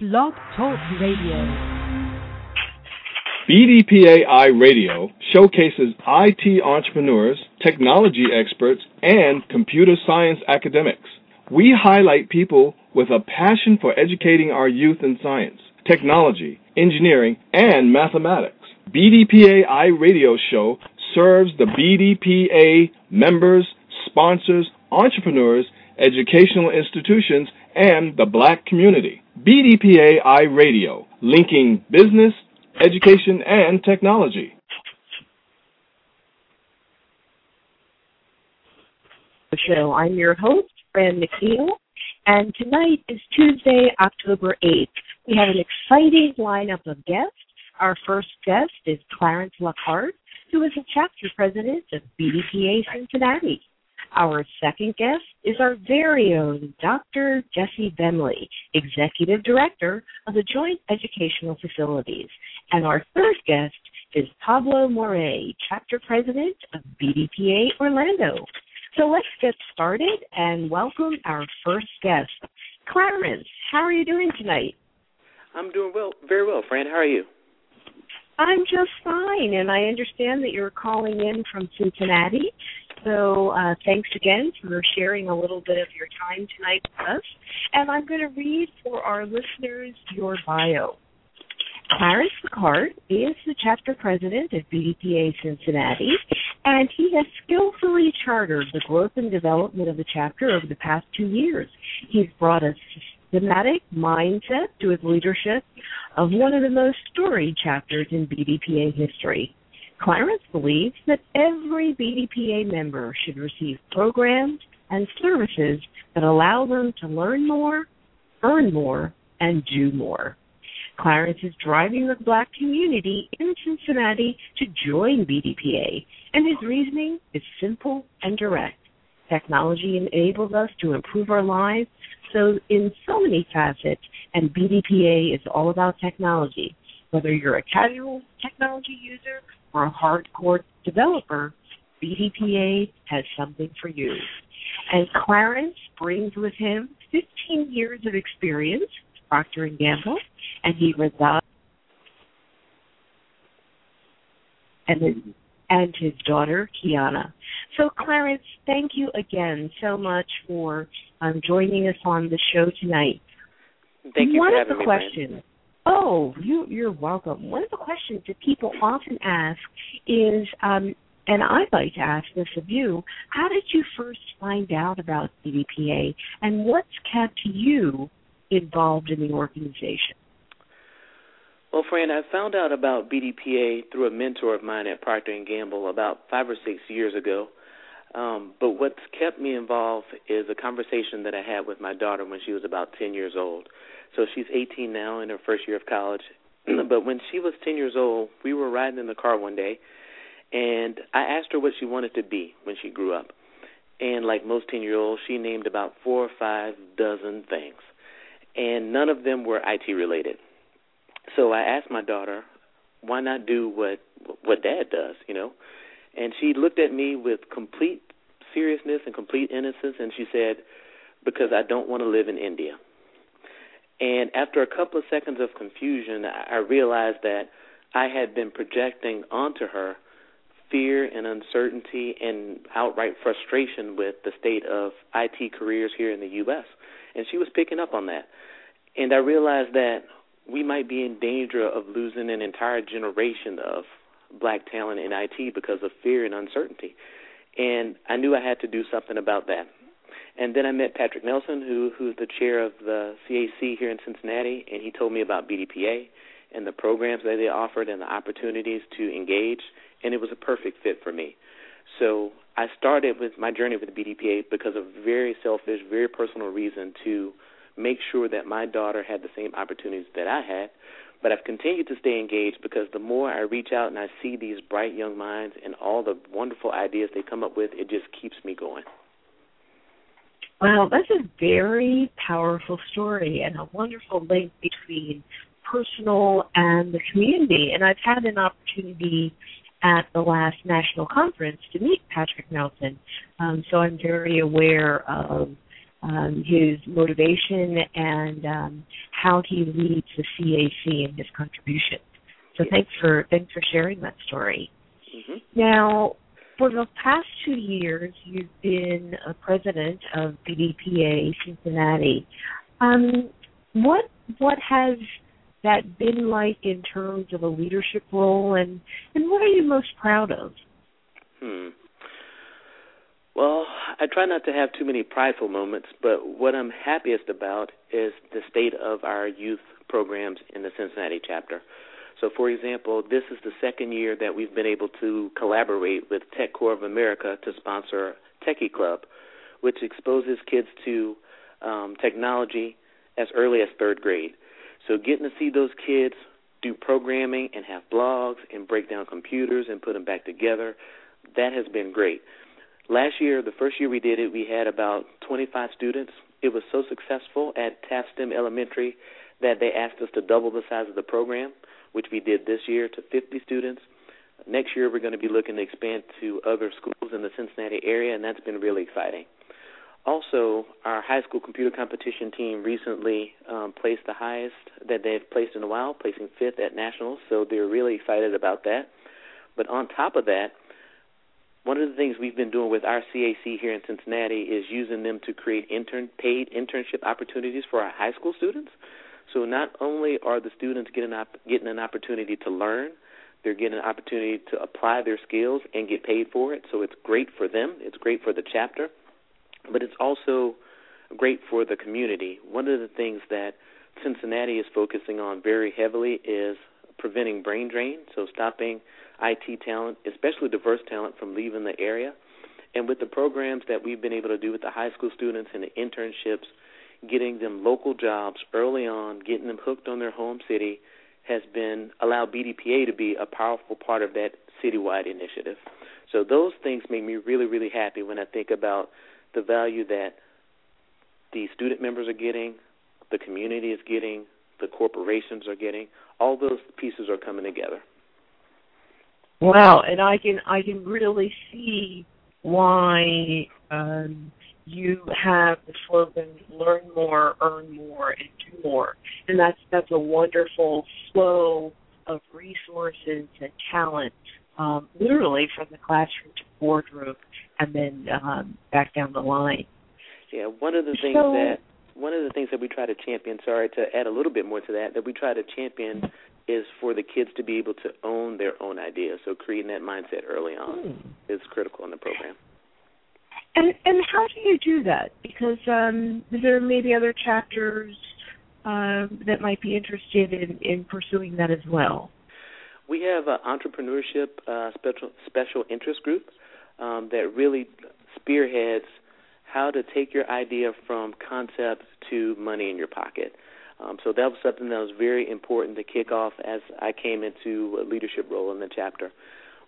Blog Talk Radio. BDPA iRadio showcases IT entrepreneurs, technology experts, and computer science academics. We highlight people with a passion for educating our youth in science, technology, engineering, and mathematics. BDPA iRadio Show serves the BDPA members, sponsors, entrepreneurs, educational institutions, and the black community. BDPA iRadio, linking business, education, and technology. The show. I'm your host, Franne McNeal, and tonight is Tuesday, October 8th. We have an exciting lineup of guests. Our first guest is Clarence LaCarte, who is a chapter president of BDPA Cincinnati. Our second guest is our very own Dr. Jesse Bemley, Executive Director of the Joint Educational Facilities. And our third guest is Pablo More, Chapter President of BDPA Orlando. So let's get started and welcome our first guest. Clarence, how are you doing tonight? I'm doing well, very well. Franne, how are you? I'm just fine, and I understand that you're calling in from Cincinnati. So uh, thanks again for sharing a little bit of your time tonight with us. And I'm going to read for our listeners your bio. Clarence LaCarte is the chapter president of BDPA Cincinnati, and he has skillfully chartered the growth and development of the chapter over the past two years. He's brought a systematic mindset to his leadership of one of the most storied chapters in BDPA history. Clarence believes that every BDPA member should receive programs and services that allow them to learn more, earn more, and do more. Clarence is driving the black community in Cincinnati to join BDPA, and his reasoning is simple and direct. Technology enables us to improve our lives so in so many facets, and BDPA is all about technology. Whether you're a casual technology user or a hardcore developer, BDPA has something for you. And Clarence brings with him 15 years of experience, Procter and Gamble, and he resides and and his daughter Kiana. So Clarence, thank you again so much for um, joining us on the show tonight. Thank you One for of having the me. questions. Oh, you, you're welcome. One of the questions that people often ask is, um, and I'd like to ask this of you, how did you first find out about BDPA, and what's kept you involved in the organization? Well, Franne, I found out about BDPA through a mentor of mine at Procter and Gamble about five or six years ago. Um, but what's kept me involved is a conversation that I had with my daughter when she was about 10 years old. So she's 18 now in her first year of college. but when she was 10 years old, we were riding in the car one day, and I asked her what she wanted to be when she grew up. And like most 10 year olds, she named about four or five dozen things. And none of them were IT related. So I asked my daughter, why not do what what dad does, you know? And she looked at me with complete seriousness and complete innocence and she said, Because I don't want to live in India. And after a couple of seconds of confusion, I realized that I had been projecting onto her fear and uncertainty and outright frustration with the state of IT careers here in the U.S. And she was picking up on that. And I realized that we might be in danger of losing an entire generation of black talent in IT because of fear and uncertainty. And I knew I had to do something about that. And then I met Patrick Nelson, who who's the chair of the CAC here in Cincinnati, and he told me about BDPA and the programs that they offered and the opportunities to engage, and it was a perfect fit for me. So I started with my journey with BDPA because of very selfish, very personal reason to make sure that my daughter had the same opportunities that I had. But I've continued to stay engaged because the more I reach out and I see these bright young minds and all the wonderful ideas they come up with, it just keeps me going. Well, that's a very powerful story and a wonderful link between personal and the community. And I've had an opportunity at the last national conference to meet Patrick Nelson, um, so I'm very aware of um, his motivation and um, how he leads the CAC and his contributions. So thanks for thanks for sharing that story. Mm-hmm. Now, for the past two years, you've been a president of BDPA Cincinnati. Um, what what has that been like in terms of a leadership role, and and what are you most proud of? Hmm. Well, I try not to have too many prideful moments, but what I'm happiest about is the state of our youth programs in the Cincinnati chapter. So, for example, this is the second year that we've been able to collaborate with Tech Corps of America to sponsor Techie Club, which exposes kids to um, technology as early as third grade. So, getting to see those kids do programming and have blogs and break down computers and put them back together, that has been great. Last year, the first year we did it, we had about 25 students. It was so successful at Taft STEM Elementary that they asked us to double the size of the program, which we did this year to 50 students. Next year, we're going to be looking to expand to other schools in the Cincinnati area, and that's been really exciting. Also, our high school computer competition team recently um, placed the highest that they've placed in a while, placing fifth at nationals, so they're really excited about that. But on top of that, one of the things we've been doing with our CAC here in Cincinnati is using them to create intern paid internship opportunities for our high school students. So not only are the students getting op- getting an opportunity to learn, they're getting an opportunity to apply their skills and get paid for it. So it's great for them. It's great for the chapter, but it's also great for the community. One of the things that Cincinnati is focusing on very heavily is preventing brain drain, so stopping IT talent, especially diverse talent, from leaving the area. And with the programs that we've been able to do with the high school students and the internships, getting them local jobs early on, getting them hooked on their home city, has been allowed BDPA to be a powerful part of that citywide initiative. So those things make me really, really happy when I think about the value that the student members are getting, the community is getting, the corporations are getting. All those pieces are coming together. Wow, and I can I can really see why um, you have the slogan "Learn more, earn more, and do more," and that's that's a wonderful flow of resources and talent, um, literally from the classroom to boardroom, and then um, back down the line. Yeah, one of the things So- that one of the things that we try to champion, sorry to add a little bit more to that, that we try to champion is for the kids to be able to own their own ideas. So creating that mindset early on Hmm. is critical in the program. And and how do you do that? Because um, there may be other chapters um, that might be interested in, in pursuing that as well. We have an entrepreneurship uh, special special interest group um, that really spearheads how to take your idea from concept to money in your pocket. Um, so that was something that was very important to kick off as I came into a leadership role in the chapter.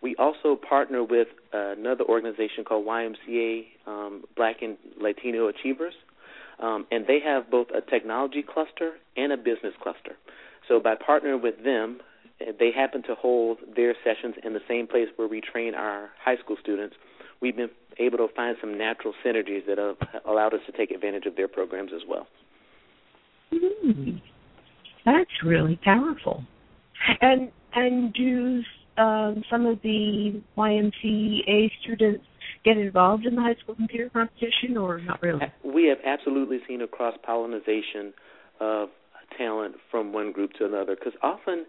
We also partner with another organization called YMCA um, Black and Latino Achievers, um, and they have both a technology cluster and a business cluster. So by partnering with them, they happen to hold their sessions in the same place where we train our high school students. We've been able to find some natural synergies that have allowed us to take advantage of their programs as well. Hmm. That's really powerful. And and do um, some of the YMCA students get involved in the high school computer competition, or not really? We have absolutely seen a cross pollination of talent from one group to another because often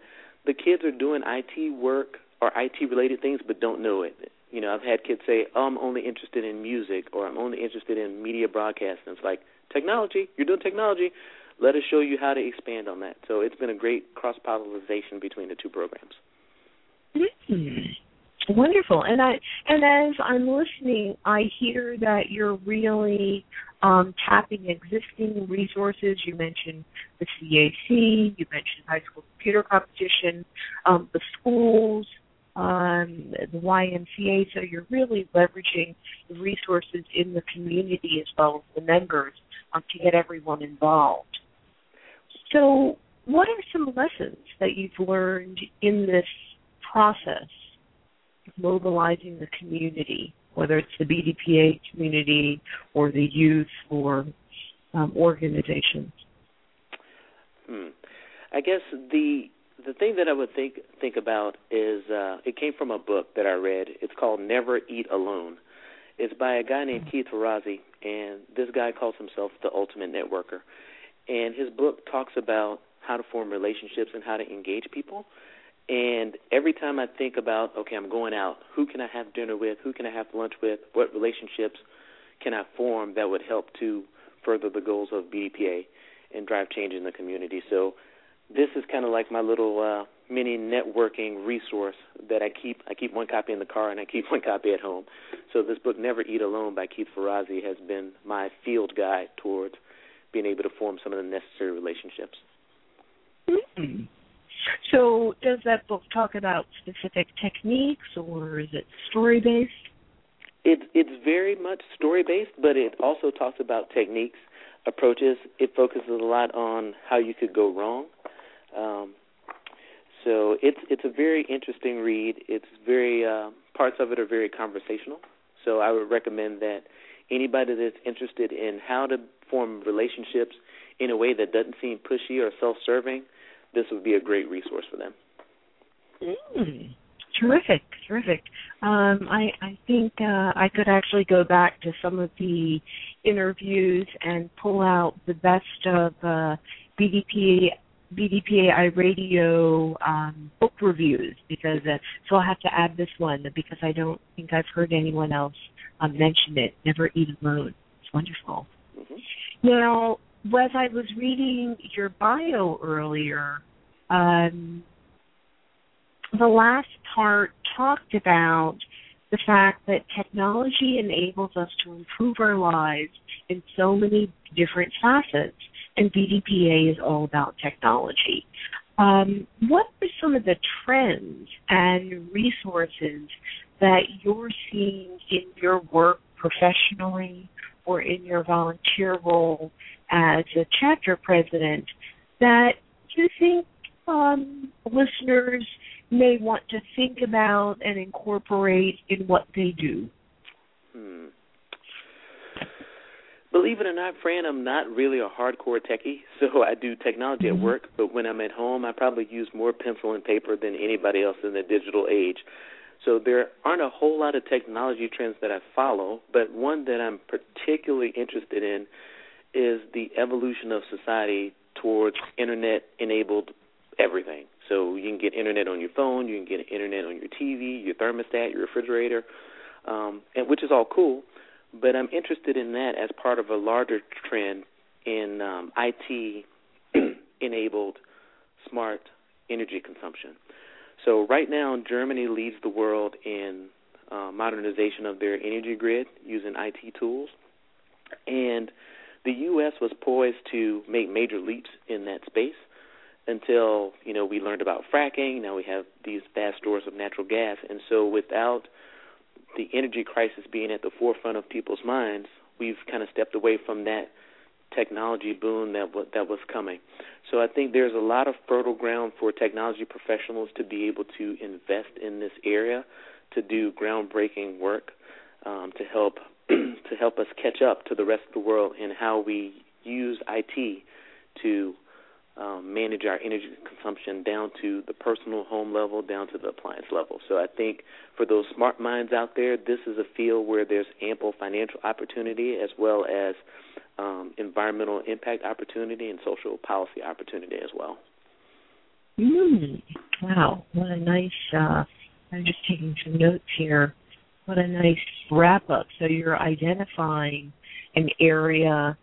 the kids are doing IT work or IT related things but don't know it. You know, I've had kids say, "Oh, I'm only interested in music," or "I'm only interested in media broadcasting." It's like technology. You're doing technology. Let us show you how to expand on that. So it's been a great cross pollination between the two programs. Hmm. Wonderful. And I and as I'm listening, I hear that you're really um, tapping existing resources. You mentioned the CAC, you mentioned high school computer competition, um, the schools, um, the YMCA. So you're really leveraging the resources in the community as well as the members um, to get everyone involved. So, what are some lessons that you've learned in this process of mobilizing the community, whether it's the BDPA community or the youth or um, organizations? Hmm. I guess the the thing that I would think think about is uh, it came from a book that I read. It's called Never Eat Alone. It's by a guy named Keith Ferrazzi, and this guy calls himself the ultimate networker. And his book talks about how to form relationships and how to engage people. And every time I think about, okay, I'm going out, who can I have dinner with? Who can I have lunch with? What relationships can I form that would help to further the goals of BDPA and drive change in the community? So this is kind of like my little uh, mini networking resource that I keep. I keep one copy in the car and I keep one copy at home. So this book, Never Eat Alone by Keith Ferrazzi, has been my field guide towards being able to form some of the necessary relationships. Mm-hmm. So, does that book talk about specific techniques, or is it story based? It's it's very much story based, but it also talks about techniques, approaches. It focuses a lot on how you could go wrong. Um, so it's it's a very interesting read. It's very uh, parts of it are very conversational. So I would recommend that anybody that's interested in how to form relationships in a way that doesn't seem pushy or self-serving, this would be a great resource for them. Mm, terrific, terrific. Um, I I think uh, I could actually go back to some of the interviews and pull out the best of uh, BDP BDPA Radio um, book reviews because uh, so I'll have to add this one because I don't think I've heard anyone else um, mention it. Never eat alone. It's wonderful. Mm-hmm. Now, as I was reading your bio earlier, um, the last part talked about the fact that technology enables us to improve our lives in so many different facets and BDPA is all about technology. Um, what are some of the trends and resources that you're seeing in your work professionally or in your volunteer role as a chapter president that you think um, listeners may want to think about and incorporate in what they do? Hmm. Believe it or not, Franne, I'm not really a hardcore techie, so I do technology at mm-hmm. work, but when I'm at home, I probably use more pencil and paper than anybody else in the digital age. So there aren't a whole lot of technology trends that I follow, but one that I'm particularly interested in is the evolution of society towards internet enabled everything. So you can get internet on your phone, you can get internet on your TV, your thermostat, your refrigerator, um, and which is all cool but I'm interested in that as part of a larger trend in um, IT enabled smart energy consumption. So right now, Germany leads the world in uh, modernization of their energy grid using IT tools, and the U.S. was poised to make major leaps in that space until you know we learned about fracking. Now we have these vast stores of natural gas, and so without the energy crisis being at the forefront of people's minds, we've kind of stepped away from that technology boom that w- that was coming. So I think there's a lot of fertile ground for technology professionals to be able to invest in this area, to do groundbreaking work, um, to help to help us catch up to the rest of the world in how we use IT to um, manage our energy consumption down to the personal home level, down to the appliance level. So I think for those smart minds out there, this is a field where there's ample financial opportunity as well as um, environmental impact opportunity and social policy opportunity as well. Mm, wow, what a nice! Uh, I'm just taking some notes here. What a nice wrap up. So you're identifying an area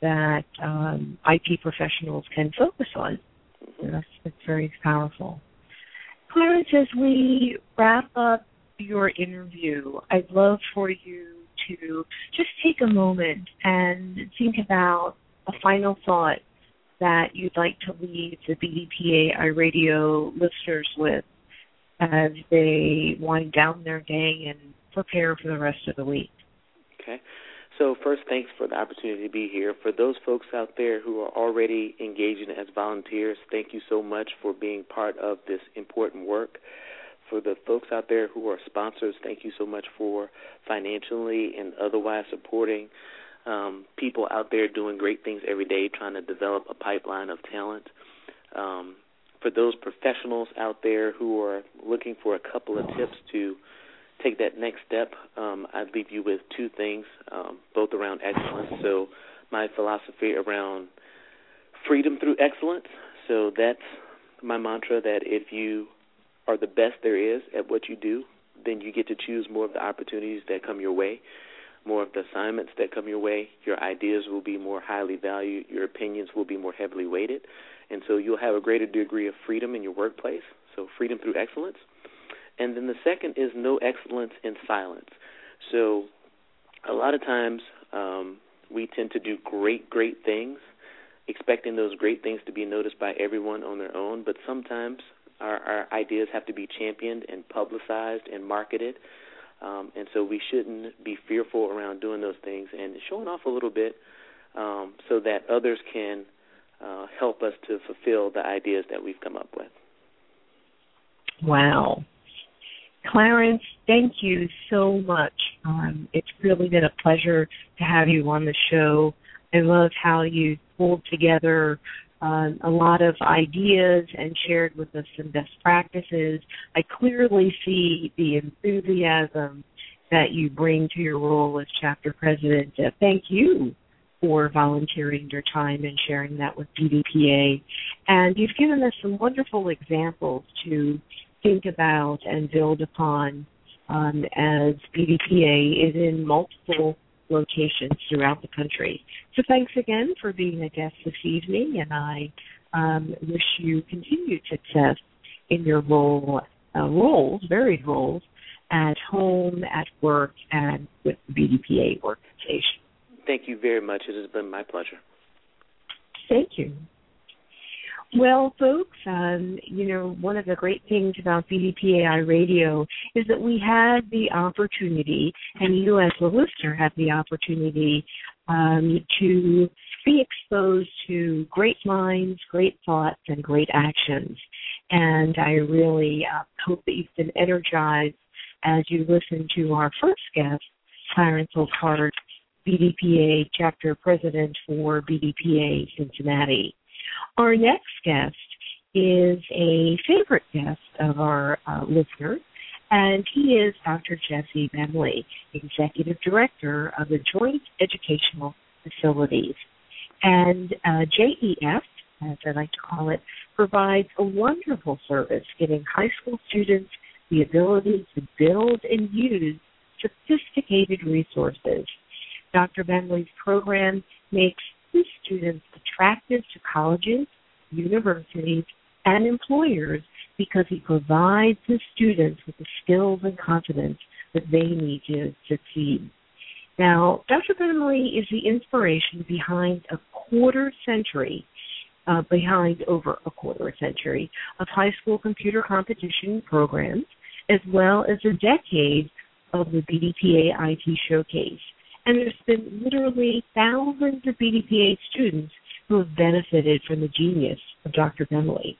that um, IT professionals can focus on. That's, that's very powerful. Clarence, as we wrap up your interview, I'd love for you to just take a moment and think about a final thought that you'd like to leave the BDPA iRadio listeners with as they wind down their day and prepare for the rest of the week. Okay. So, first, thanks for the opportunity to be here. For those folks out there who are already engaging as volunteers, thank you so much for being part of this important work. For the folks out there who are sponsors, thank you so much for financially and otherwise supporting um, people out there doing great things every day, trying to develop a pipeline of talent. Um, for those professionals out there who are looking for a couple of tips to take that next step, um, I'd leave you with two things, um, both around excellence. So, my philosophy around freedom through excellence. So, that's my mantra that if you are the best there is at what you do, then you get to choose more of the opportunities that come your way, more of the assignments that come your way. Your ideas will be more highly valued, your opinions will be more heavily weighted, and so you'll have a greater degree of freedom in your workplace. So, freedom through excellence. And then the second is no excellence in silence. So, a lot of times um, we tend to do great, great things, expecting those great things to be noticed by everyone on their own, but sometimes our, our ideas have to be championed and publicized and marketed. Um, and so we shouldn't be fearful around doing those things and showing off a little bit um, so that others can uh, help us to fulfill the ideas that we've come up with. Wow. Clarence, thank you so much. Um, it's really been a pleasure to have you on the show. I love how you pulled together uh, a lot of ideas and shared with us some best practices. I clearly see the enthusiasm that you bring to your role as chapter president. Uh, thank you for volunteering your time and sharing that with BDPA. And you've given us some wonderful examples to think about and build upon um, as BDPA is in multiple locations throughout the country. So thanks again for being a guest this evening, and I um, wish you continued success in your role, uh, roles, varied roles, at home, at work, and with the BDPA organization. Thank you very much. It has been my pleasure. Thank you. Well, folks, um, you know, one of the great things about BDPA iRadio is that we had the opportunity, and you as a listener have the opportunity um, to be exposed to great minds, great thoughts, and great actions. And I really uh, hope that you've been energized as you listen to our first guest, Clarence LaCarte, BDPA chapter president for BDPA Cincinnati. Our next guest is a favorite guest of our uh, listeners, and he is Dr. Jesse Bemley, Executive Director of the Joint Educational Facilities. And uh, JEF, as I like to call it, provides a wonderful service giving high school students the ability to build and use sophisticated resources. Dr. Bemley's program makes students attractive to colleges, universities, and employers because he provides his students with the skills and confidence that they need to succeed. Now, Dr. Bemley is the inspiration behind a quarter century, uh, behind over a quarter century of high school computer competition programs, as well as a decade of the BDPA IT Showcase and there's been literally thousands of BDPA students who have benefited from the genius of Dr. Bemley.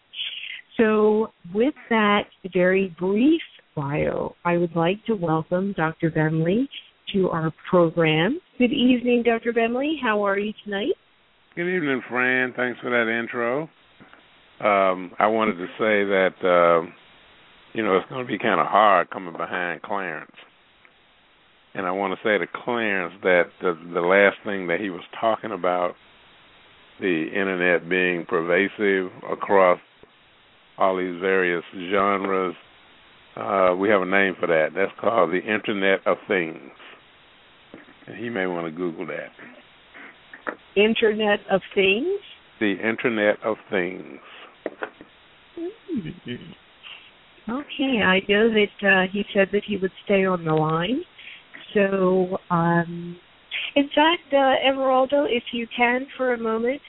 So, with that very brief bio, I would like to welcome Dr. Bemley to our program. Good evening, Dr. Bemley. How are you tonight? Good evening, Franne. Thanks for that intro. Um, I wanted to say that, uh, you know, it's going to be kind of hard coming behind Clarence. And I want to say to Clarence that the, the last thing that he was talking about, the internet being pervasive across all these various genres, uh, we have a name for that. That's called the Internet of Things. And he may want to Google that. Internet of Things? The Internet of Things. Mm-hmm. Okay, I know that uh, he said that he would stay on the line. So, um, in fact, uh, Everaldo, if you can for a moment,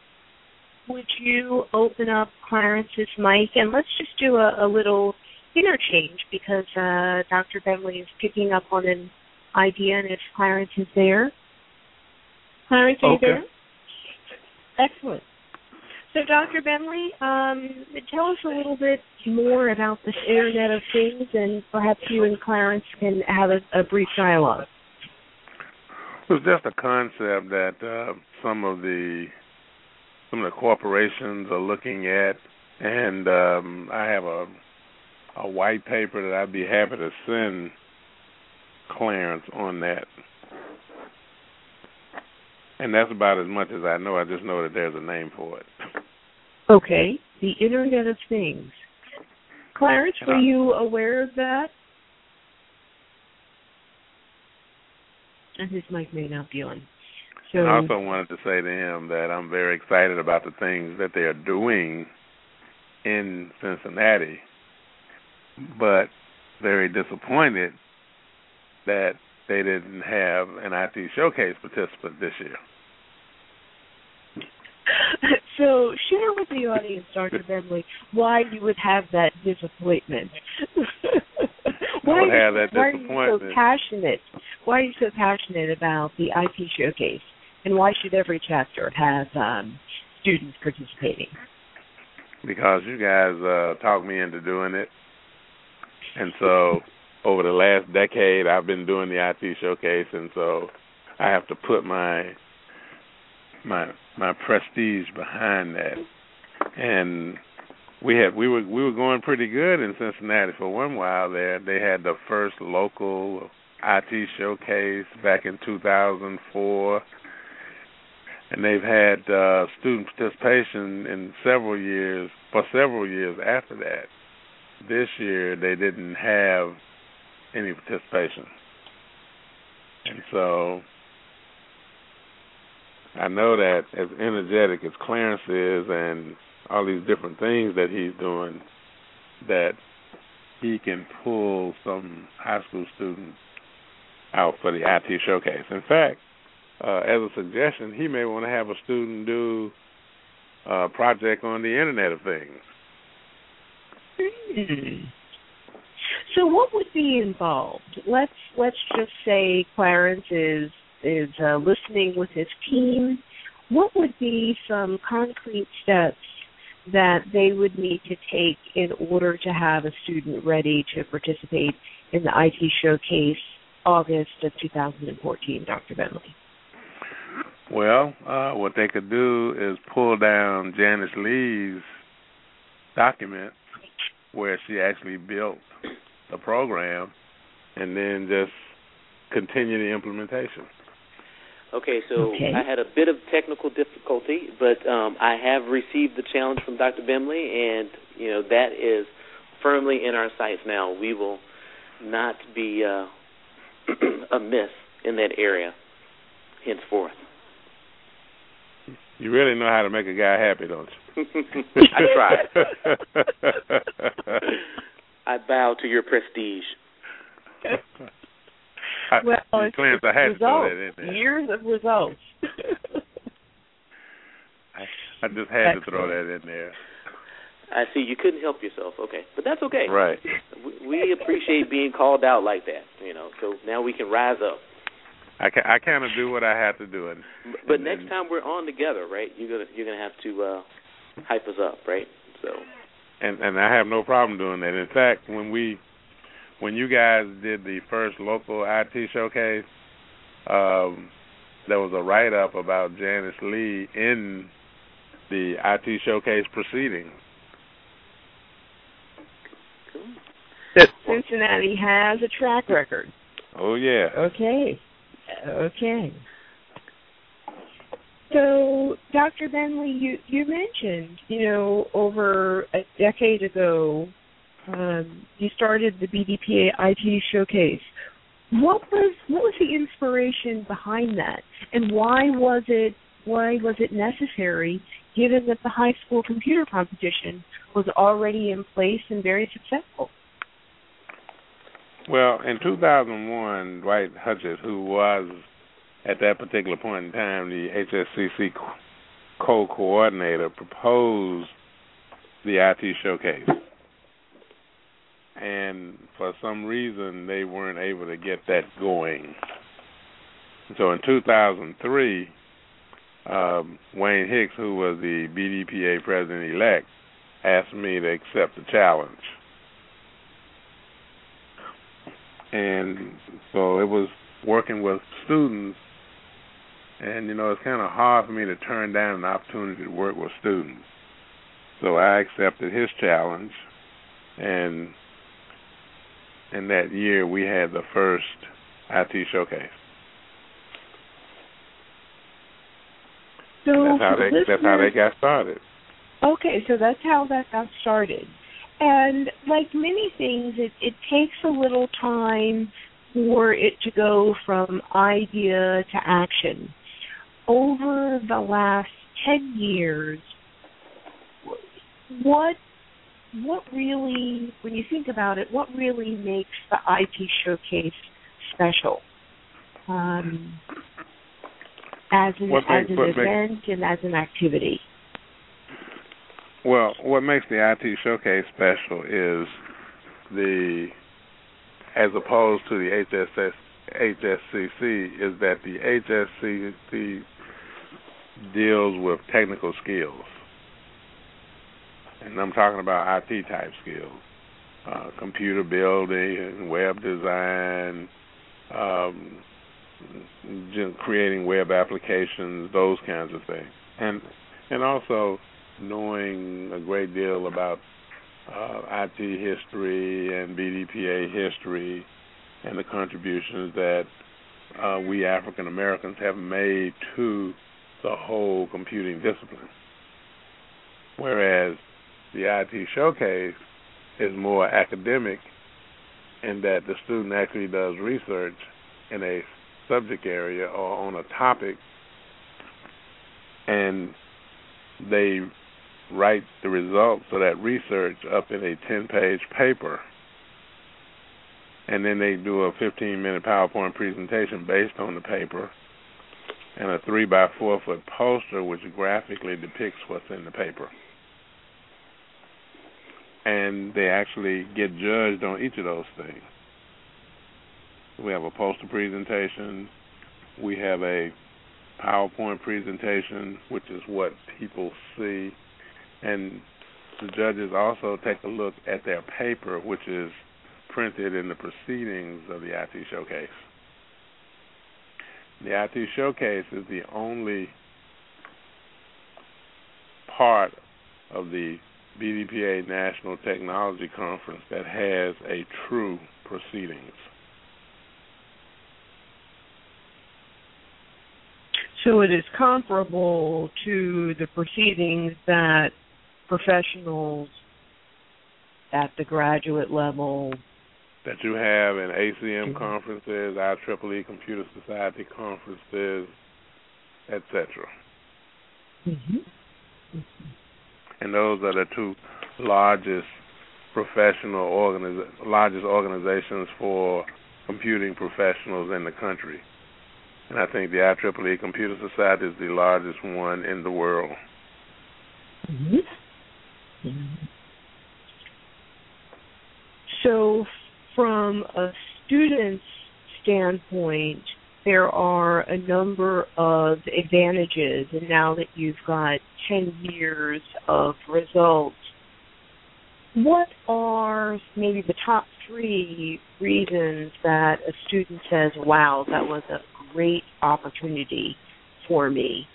would you open up Clarence's mic and let's just do a, a little interchange because uh, Dr. Bemley is picking up on an idea, and if Clarence is there, Clarence, are okay. you there? Excellent. So, Dr. Bemley, um, tell us a little bit more about this Internet of Things, and perhaps you and Clarence can have a, a brief dialogue. Was just a concept that uh, some of the some of the corporations are looking at, and um, I have a a white paper that I'd be happy to send Clarence on that. And that's about as much as I know. I just know that there's a name for it. Okay, the Internet of Things. Clarence, were you aware of that? And his mic may not be on. So I also wanted to say to him that I'm very excited about the things that they are doing in Cincinnati, but very disappointed that they didn't have an IT showcase participant this year. so share with the audience, Dr. Bemley, why you would have that disappointment. why, I would have that why disappointment. are you so passionate? Why are you so passionate about the IT showcase, and why should every chapter have um, students participating? Because you guys uh, talked me into doing it, and so over the last decade, I've been doing the IT showcase, and so I have to put my my my prestige behind that. And we had we were we were going pretty good in Cincinnati for one while there. They had the first local IT showcase back in 2004 and they've had uh student participation in several years for several years after that. This year they didn't have any participation. And so I know that as energetic as Clarence is and all these different things that he's doing, that he can pull some high school students out for the IT showcase. In fact, uh, as a suggestion, he may want to have a student do a project on the Internet of Things. So what would be involved? Let's let's just say Clarence is is uh, listening with his team. What would be some concrete steps that they would need to take in order to have a student ready to participate in the IT showcase August of 2014, Dr. Bemley? Well, uh, what they could do is pull down Janice Lee's document where she actually built the program and then just continue the implementation. Okay, so Okay. I had a bit of technical difficulty, but um, I have received the challenge from Dr. Bemley, and you know that is firmly in our sights now. We will not be uh, amiss in that area henceforth. You really know how to make a guy happy, don't you? I tried. I bow to your prestige. I, well, Clarence, it's, I had it's to throw results, that in there. years of results. I just had to throw that in there. I see you couldn't help yourself. Okay, but that's okay. Right. We, we appreciate being called out like that. You know, so now we can rise up. I ca- I kind of do what I have to do, and But and- next time we're on together, right? You're gonna you're gonna have to uh hype us up, right? So and and I have no problem doing that. In fact, when we when you guys did the first local IT showcase, um, there was a write up about Janice Lee in the IT showcase proceedings. Cincinnati has a track record. Oh yeah. Okay. Okay. So, Dr. Bemley, you you mentioned, you know, over a decade ago, um, you started the BDPA IT showcase. What was what was the inspiration behind that, and why was it why was it necessary, given that the high school computer competition was already in place and very successful? Well, in 2001, Dwight Hutchett, who was at that particular point in time the HSCC co-coordinator, proposed the IT showcase. And for some reason, they weren't able to get that going. So in 2003, um, Wayne Hicks, who was the BDPA president-elect, asked me to accept the challenge and so it was working with students and you know it's kind of hard for me to turn down an opportunity to work with students. So I accepted his challenge, and in that year we had the first IT showcase. So that's how they listeners, that's how they got started. Okay, so that's how that got started. And like many things, it, it takes a little time for it to go from idea to action. Over the last 10 years, what what really, when you think about it, what really makes the IT showcase special? Um, as an, What as makes- an makes- event and as an activity. Well, what makes the IT showcase special is the, as opposed to the HSS, HSCC, is that the HSCC deals with technical skills, and I'm talking about IT type skills, uh, computer building, web design, um, creating web applications, those kinds of things, and and also knowing a great deal about uh, IT history and BDPA history and the contributions that uh, we African Americans have made to the whole computing discipline. Whereas the IT showcase is more academic in that the student actually does research in a subject area or on a topic and they write the results of that research up in a 10 page paper. And then they do a 15 minute PowerPoint presentation based on the paper and a 3 by 4 foot poster which graphically depicts what's in the paper. And they actually get judged on each of those things. We have a poster presentation, we have a PowerPoint presentation, which is what people see and the judges also take a look at their paper, which is printed in the proceedings of the IT showcase. The IT showcase is the only part of the BDPA National Technology Conference that has a true proceedings. So it is comparable to the proceedings that professionals at the graduate level that you have in ACM Mhm. conferences, IEEE Computer Society conferences, etc. mm-hmm. And those are the two largest professional organiz- largest organizations for computing professionals in the country. And I think the IEEE Computer Society is the largest one in the world. Mm-hmm. So, from a student's standpoint, there are a number of advantages, and now that you've got 10 years of results, what are maybe the top three reasons that a student says, wow, that was a great opportunity for me?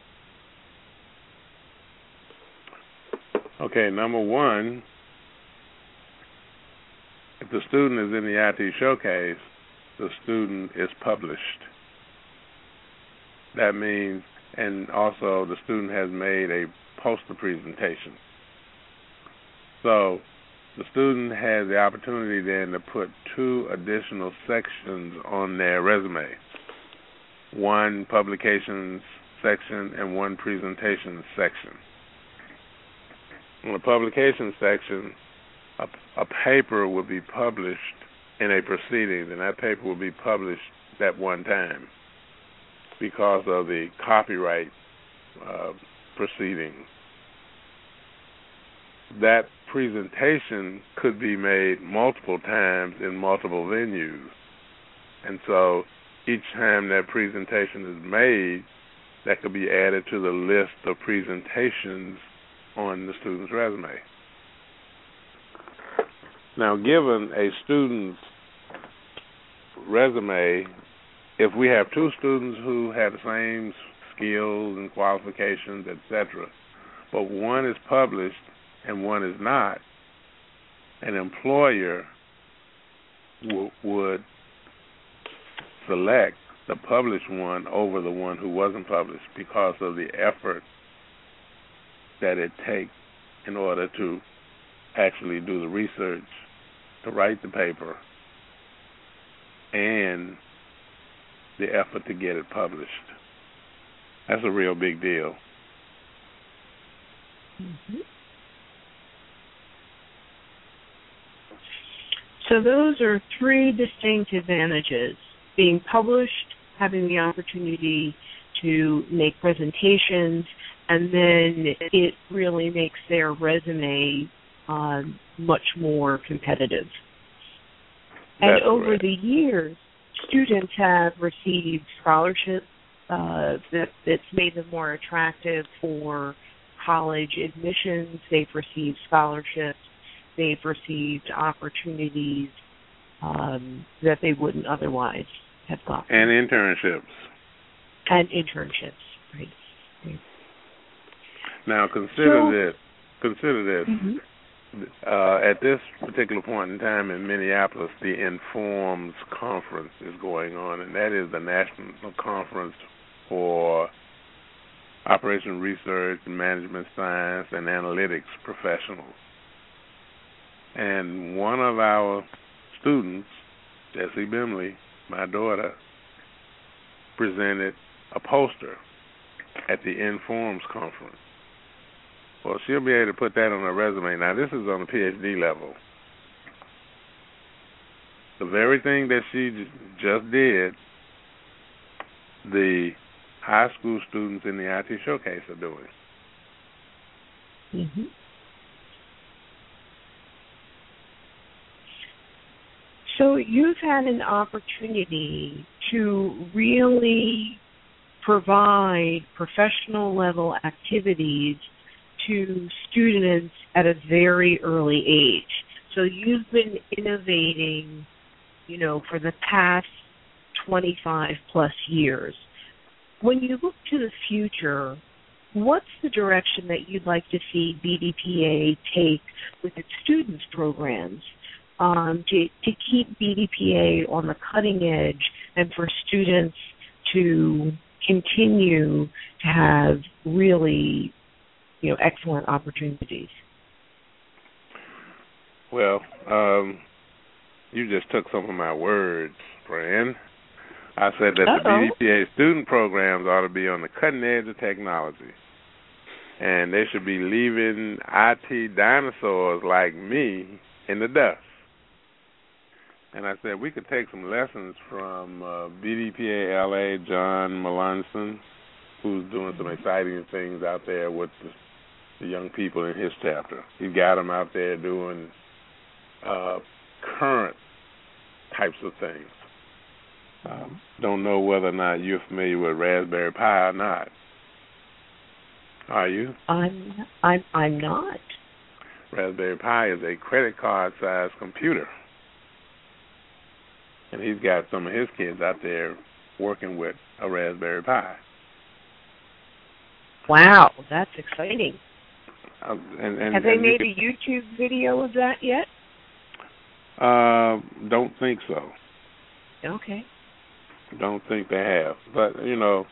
Okay, number one, if the student is in the IT showcase, the student is published. That means, and also the student has made a poster presentation. So the student has the opportunity then to put two additional sections on their resume one publications section and one presentation section. In the publication section, a, a paper will be published in a proceeding, and that paper will be published at one time because of the copyright uh, proceeding. That presentation could be made multiple times in multiple venues, and so each time that presentation is made, that could be added to the list of presentations on the student's resume. Now, given a student's resume, if we have two students who have the same skills and qualifications, etc. But one is published and one is not. An employer w- would select the published one over the one who wasn't published because of the effort that it takes in order to actually do the research, to write the paper, and the effort to get it published. That's a real big deal. Mm-hmm. So those are three distinct advantages. Being published, having the opportunity to make presentations, and then it really makes their resume uh, much more competitive. And over the years, students have received scholarships uh, that that's made them more attractive for college admissions. They've received scholarships. They've received opportunities um, that they wouldn't otherwise have gotten. And internships. And internships, right? right. Now consider So- this. Consider this. Mhm. Uh, at this particular point in time in Minneapolis, the Informs Conference is going on, and that is the national conference for operation research, and management science, and analytics professionals. And one of our students, Jessie Bemley, my daughter, presented a poster at the Informs Conference. Well, she'll be able to put that on her resume. Now, this is on the PhD level. The very thing that she just did, the high school students in the IT showcase are doing. Mm-hmm. So you've had an opportunity to really provide professional level activities to students at a very early age. So you've been innovating, you know, for the past 25 plus years. When you look to the future, what's the direction that you'd like to see BDPA take with its students programs um, to to keep BDPA on the cutting edge and for students to continue to have really you know excellent opportunities. Well, um, you just took some of my words, Fran. I said that Uh-oh. the BDPA student programs ought to be on the cutting edge of technology. And they should be leaving IT dinosaurs like me in the dust. And I said we could take some lessons from uh, BDPA LA, John Malonson, who's doing some exciting things out there with the, the young people in his chapter. He's got them out there doing uh, current types of things. Um, don't know whether or not you're familiar with Raspberry Pi or not. Are you? I'm I'm I'm not. Raspberry Pi is a credit card sized computer. And he's got some of his kids out there working with a Raspberry Pi. Wow, that's exciting. Um, and, and, Have they you made a YouTube video of that yet? Uh, don't think so. Okay. Don't think they have. But you know,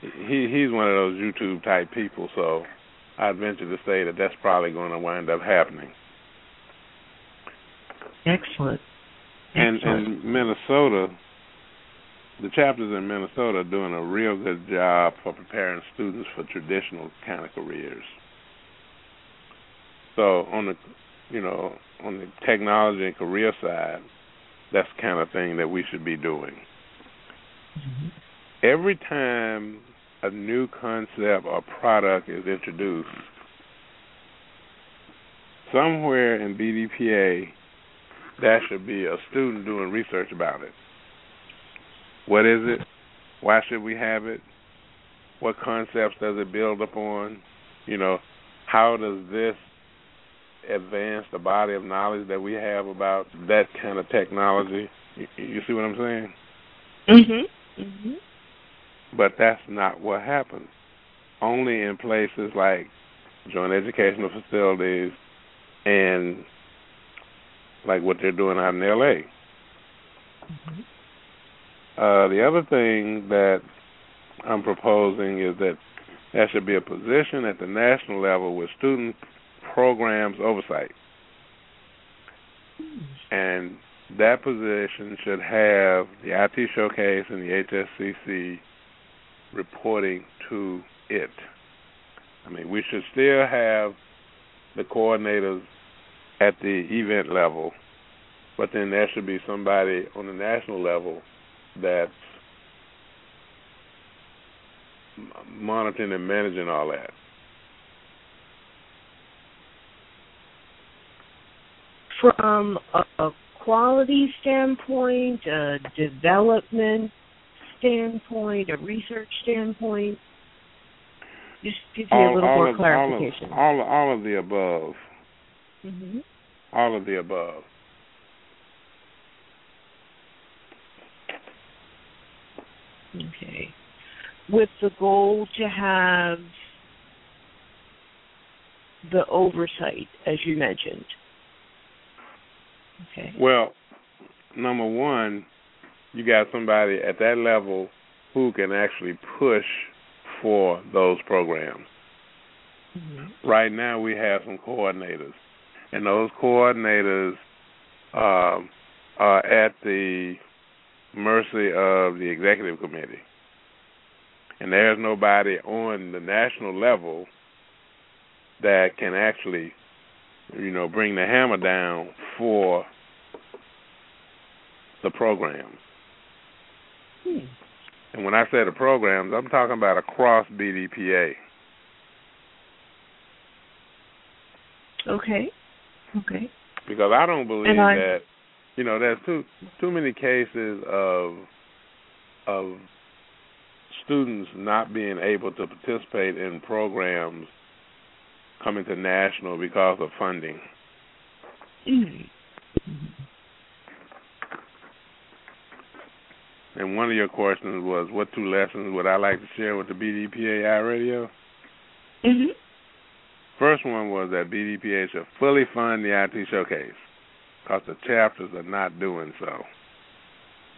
he he's one of those YouTube type people, so I'd venture to say that that's probably going to wind up happening. Excellent. And in Minnesota, the chapters in Minnesota are doing a real good job for preparing students for traditional kind of careers. So on the, you know, on the technology and career side, that's the kind of thing that we should be doing. Mhm. Every time a new concept or product is introduced, somewhere in BDPA, that should be a student doing research about it. What is it? Why should we have it? What concepts does it build upon? You know, how does this advance the body of knowledge that we have about that kind of technology? You, you see what I'm saying? Mhm. Mhm. but that's not what happens. Only in places like joint educational facilities and like what they're doing out in LA. Mm-hmm. Uh, the other thing that I'm proposing is that there should be a position at the national level with student programs oversight. And that position should have the IT showcase and the HSCC reporting to it. I mean, we should still have the coordinators at the event level, but then there should be somebody on the national level that's monitoring and managing all that. From a, a quality standpoint, a development standpoint, a research standpoint, just give me all, a little more of, clarification. All of, all, all of the above. Mm-hmm. All of the above. Okay. With the goal to have the oversight, as you mentioned. Okay. Well, number one, you got somebody at that level who can actually push for those programs. Mm-hmm. Right now, we have some coordinators, and those coordinators um, are at the mercy of the executive committee. And there's nobody on the national level that can actually, you know, bring the hammer down for the programs. Hmm. And when I say the programs, I'm talking about across BDPA. Okay. Okay. Because I don't believe I, that you know, there's too too many cases of of students not being able to participate in programs coming to national because of funding. Mm-hmm. And one of your questions was, what two lessons would I like to share with the BDPA iRadio? Mm-hmm. First one was that BDPA should fully fund the IT showcase because the chapters are not doing so.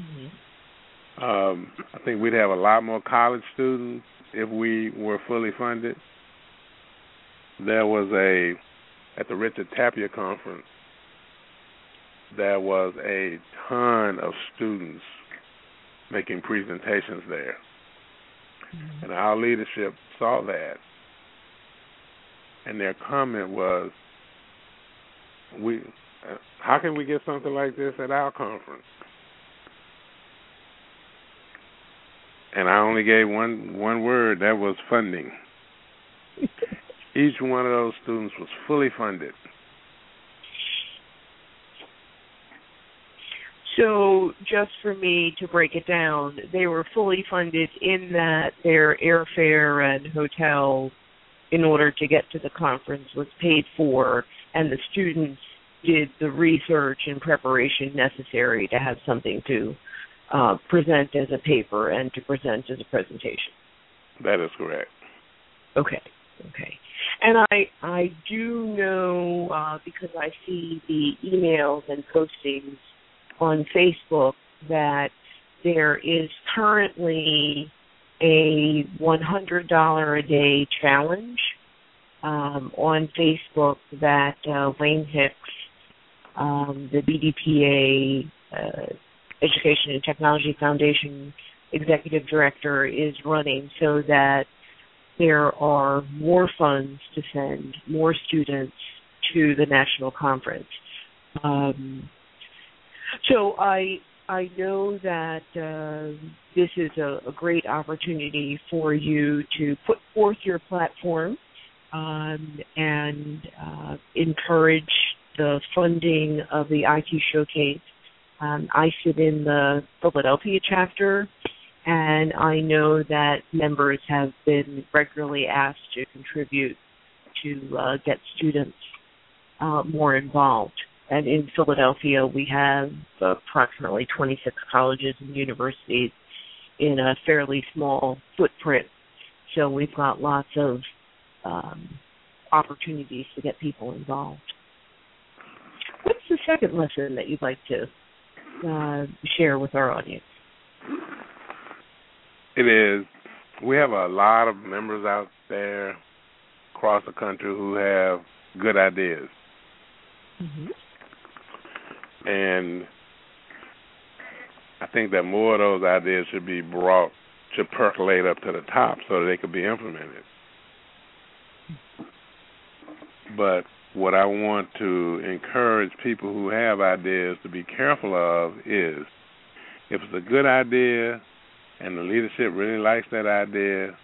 Mm-hmm. Um, I think we'd have a lot more college students if we were fully funded. There was a at the Richard Tapia conference. There was a ton of students making presentations there, mm-hmm. and our leadership saw that, and their comment was, "We how can we get something like this at our conference? And I only gave one one word. That was funding. Each one of those students was fully funded. So, just for me to break it down, they were fully funded in that their airfare and hotel in order to get to the conference was paid for, and the students did the research and preparation necessary to have something to uh, present as a paper and to present as a presentation. That is correct. Okay, okay. And I I do know uh, because I see the emails and postings on Facebook that there is currently a $100 a day challenge um, on Facebook that uh, Wayne Hicks um, the BDPA uh, Education and Technology Foundation executive director is running so that there are more funds to send more students to the national conference. Um, so I I know that uh, this is a, a, great opportunity for you to put forth your platform um, and uh, encourage the funding of the IT Showcase. Um, I sit in the Philadelphia chapter, and I know that members have been regularly asked to contribute to uh, get students uh, more involved. And in Philadelphia, we have approximately 26 colleges and universities, in a fairly small footprint. So we've got lots of um, opportunities to get people involved. What's the second lesson that you'd like to uh, share with our audience? It is. We have a lot of members out there across the country who have good ideas. Mm-hmm. And I think that more of those ideas should be brought to percolate up to the top so that they could be implemented. But what I want to encourage people who have ideas to be careful of is if it's a good idea and the leadership really likes that idea,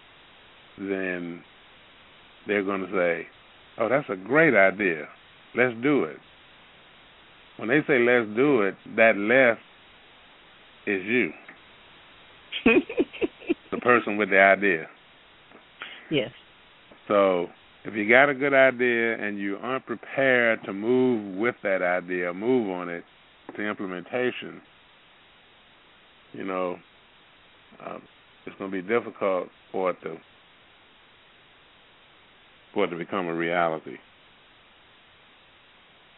then they're going to say, "Oh, that's a great idea. Let's do it." When they say "let's do it," that "let's" is you, the person with the idea. Yes. So if you got a good idea and you aren't prepared to move with that idea, move on it to implementation, you know, um, it's going to be difficult for it to for it to become a reality.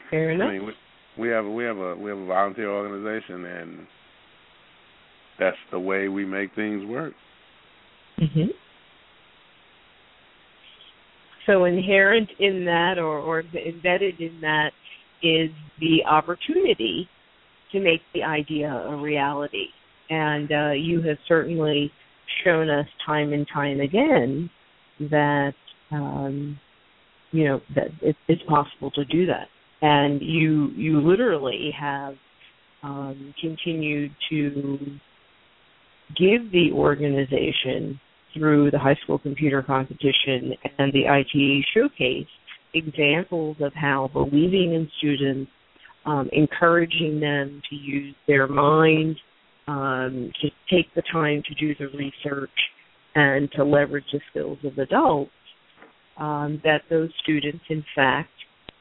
Fair enough. I mean, we, we have we have a we have a volunteer organization, and that's the way we make things work. Mm-hmm. So inherent in that, or, or embedded in that, is the opportunity to make the idea a reality. And uh, you have certainly shown us time and time again that um, you know that it, it's possible to do that. And you you literally have um, continued to give the organization through the high school computer competition and the ITA showcase examples of how believing in students, um, encouraging them to use their mind, um, to take the time to do the research, and to leverage the skills of adults, um, that those students, in fact,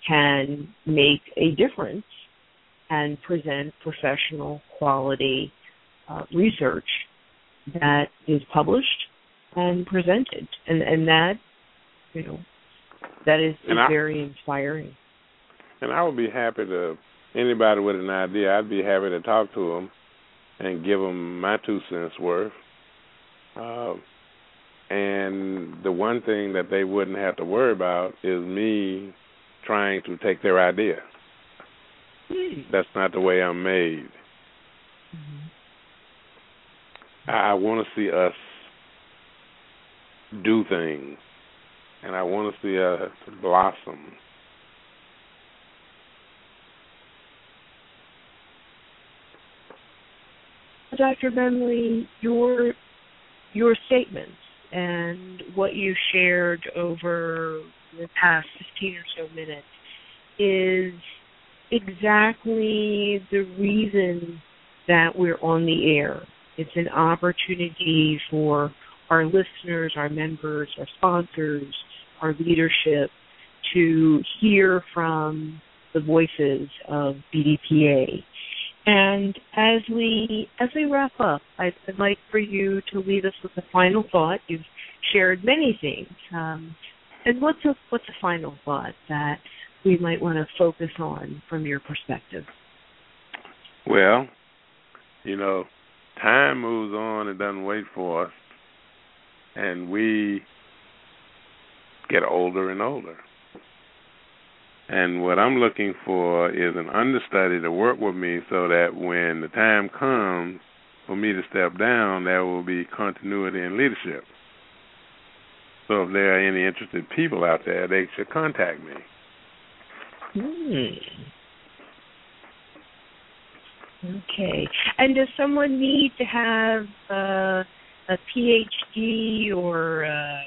can make a difference and present professional quality uh, research that is published and presented, and and that you know that is, is I, very inspiring. And I would be happy to anybody with an idea. I'd be happy to talk to them and give them my two cents worth. Uh, and the one thing that they wouldn't have to worry about is me trying to take their idea. That's not the way I'm made. Mm-hmm. I, I want to see us do things, and I want to see us blossom. Dr. Bemley, your your statements and what you shared over the past 15 or so minutes is exactly the reason that we're on the air. It's an opportunity for our listeners, our members, our sponsors, our leadership to hear from the voices of BDPA. And as we as we wrap up, I'd, I'd like for you to leave us with a final thought. You've shared many things, um, and what's a what's a final thought that we might want to focus on from your perspective? Well, you know, time moves on; it doesn't wait for us and we get older and older. And what I'm looking for is an understudy to work with me so that when the time comes for me to step down, there will be continuity in leadership. So if there are any interested people out there, they should contact me. Hmm. Okay. And does someone need to have uh, a PhD or a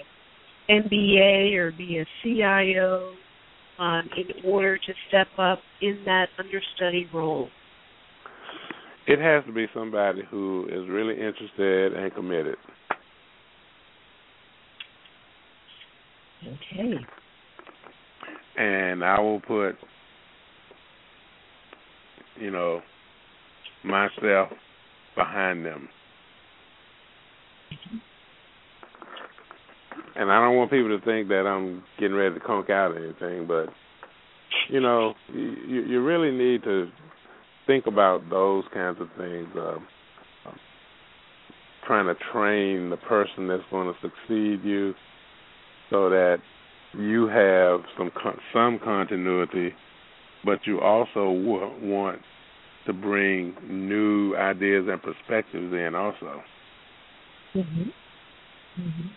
MBA or be a CIO um, in order to step up in that understudy role? It has to be somebody who is really interested and committed. Okay. And I will put, you know, myself behind them and I don't want people to think that I'm getting ready to conk out or anything, but you know, you you really need to think about those kinds of things. Uh, trying to train the person that's going to succeed you, so that you have some some continuity, but you also w- want to bring new ideas and perspectives in also. Mhm. Mhm.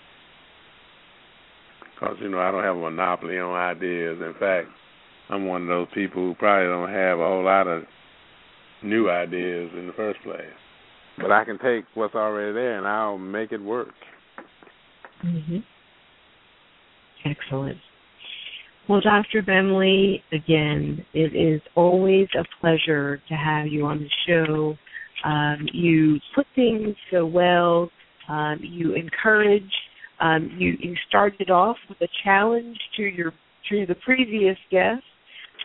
Because you know I don't have a monopoly on ideas. In fact, I'm one of those people who probably don't have a whole lot of new ideas in the first place. But I can take what's already there and I'll make it work. Mhm. Excellent. Well, Dr. Bemley, again, it is always a pleasure to have you on the show. Um, you put things so well. Um, you encourage. Um, you, you started off with a challenge to your to the previous guest.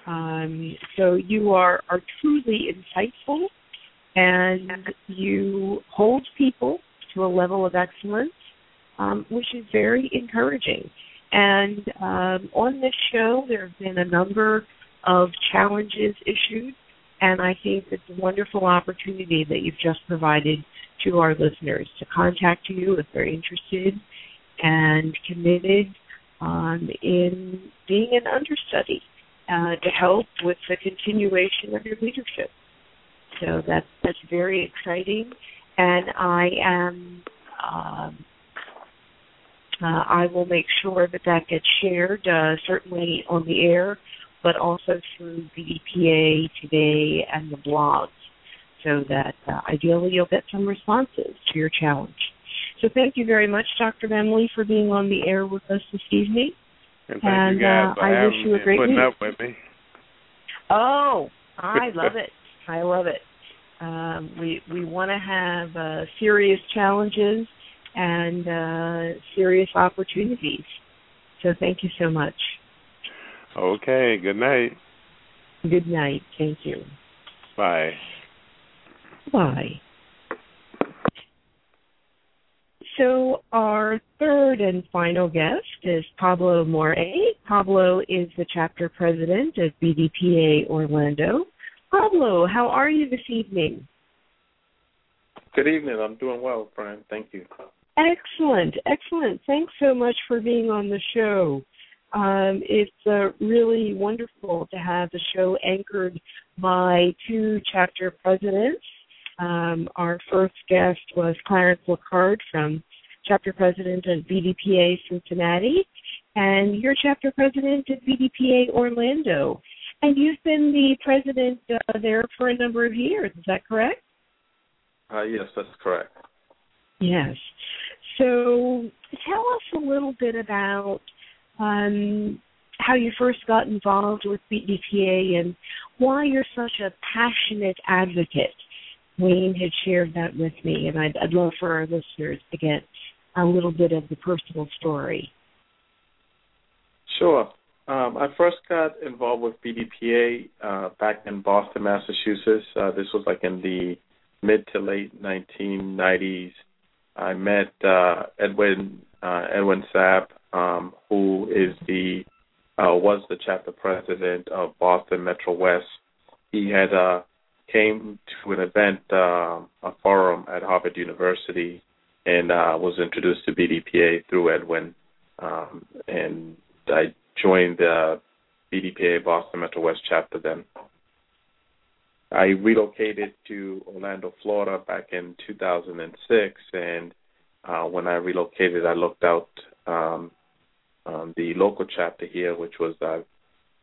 Um, so you are are truly insightful, and you hold people to a level of excellence, um, which is very encouraging. And um, on this show, there have been a number of challenges issued, and I think it's a wonderful opportunity that you've just provided to our listeners to contact you if they're interested and committed um, in being an understudy uh, to help with the continuation of your leadership. So that's that's very exciting, and I am. Um, uh, I will make sure that that gets shared, uh, certainly on the air, but also through BDPA today and the blogs, so that uh, ideally you'll get some responses to your challenge. So thank you very much, Dr. Bemley, for being on the air with us this evening. And And, uh, I wish you a great putting week. up with me. Oh, I love it. I love it. Um, we we want to have uh, serious challenges and uh, serious opportunities. So thank you so much. Okay, good night. Good night. Thank you. Bye. Bye. So our third and final guest is Pablo More. Pablo is the chapter president of BDPA Orlando. Pablo, how are you this evening? Good evening. I'm doing well, Fran. Thank you. Excellent, excellent. Thanks so much for being on the show. Um, it's uh, really wonderful to have the show anchored by two chapter presidents. Um, our first guest was Clarence LaCarte from chapter president of BDPA Cincinnati, and you're chapter president of BDPA Orlando. And you've been the president uh, there for a number of years. Is that correct? Uh, yes, that's correct. Yes. So tell us a little bit about um, how you first got involved with BDPA and why you're such a passionate advocate. Wayne had shared that with me, and I'd, I'd love for our listeners to get a little bit of the personal story. Sure. Um, I first got involved with BDPA uh, back in Boston, Massachusetts. Uh, this was like in the mid to late 1990s. I met uh, Edwin uh, Edwin Sapp, um, who is the uh, was the chapter president of Boston Metro West. He had uh, came to an event, uh, a forum at Harvard University, and uh, was introduced to BDPA through Edwin. Um, and I joined the BDPA Boston Metro West chapter then. I relocated to Orlando, Florida back in 2006, and uh, when I relocated, I looked out um, um, the local chapter here, which was uh,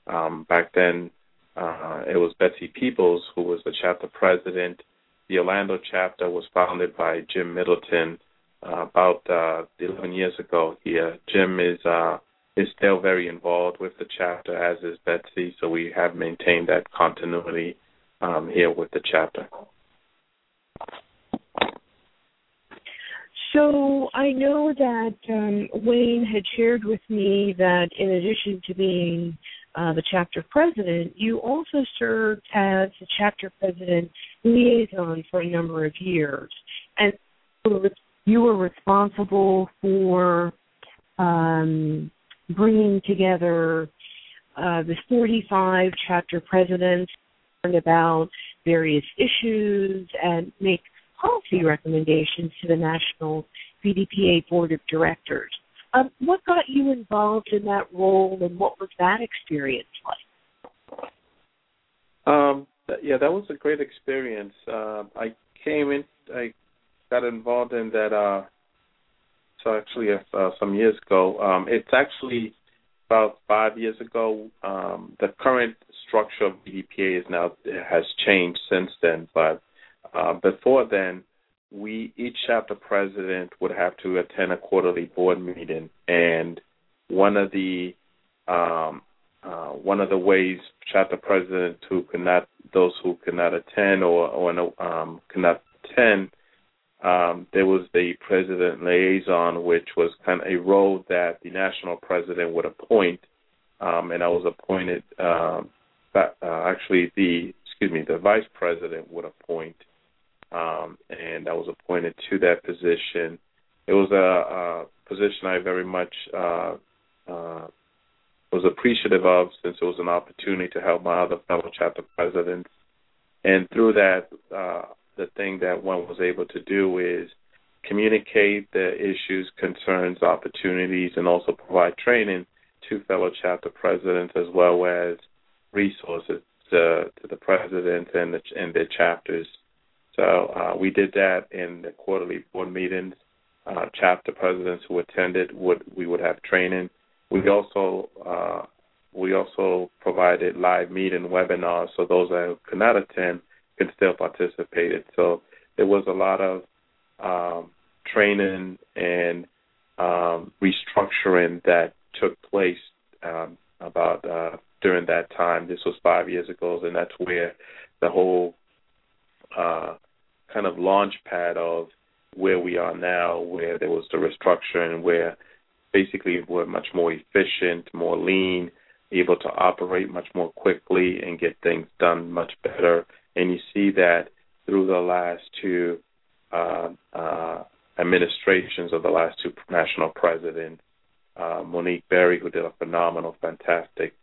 um, back then uh, it was Betsy Peoples who was the chapter president. The Orlando chapter was founded by Jim Middleton uh, about uh, 11 years ago. Here, Jim is uh, is still very involved with the chapter, as is Betsy. So we have maintained that continuity um, here with the chapter. So I know that um, Wayne had shared with me that in addition to being uh, the chapter president, you also served as the chapter president liaison for a number of years, and you were responsible for um, bringing together uh, the 45 chapter presidents about various issues and make policy recommendations to the National BDPA Board of Directors. Um, what got you involved in that role, and what was that experience like? Um, yeah, that was a great experience. Uh, I came in, I got involved in that. Uh, so actually, uh, some years ago, um, it's actually about five years ago. Um, the current structure of BDPA is now has changed since then, but uh, before then, we each chapter president would have to attend a quarterly board meeting, and one of the um, uh, one of the ways chapter presidents who could not those who could not attend or or um, could not attend um, there was the president liaison, which was kind of a role that the national president would appoint, um, and I was appointed. Um, but, uh, actually, the excuse me, the vice president would appoint, um, and I was appointed to that position. It was a, a position I very much uh, uh, was appreciative of, since it was an opportunity to help my other fellow chapter presidents, and through that. Uh, the thing that one was able to do is communicate the issues, concerns, opportunities, and also provide training to fellow chapter presidents as well as resources to, to the presidents and, the, and their chapters. So uh, we did that in the quarterly board meetings. Uh, chapter presidents who attended would we would have training. We also uh, we also provided live meeting webinars, so those that could not attend can still participate. So there was a lot of um, training and um, restructuring that took place um, about uh, during that time. This was five years ago, and that's where the whole uh, kind of launch pad of where we are now, where there was the restructuring, where basically we're much more efficient, more lean, able to operate much more quickly and get things done much better and you see that through the last two uh, uh, administrations of the last two national presidents. Uh, Monique Berry, who did a phenomenal, fantastic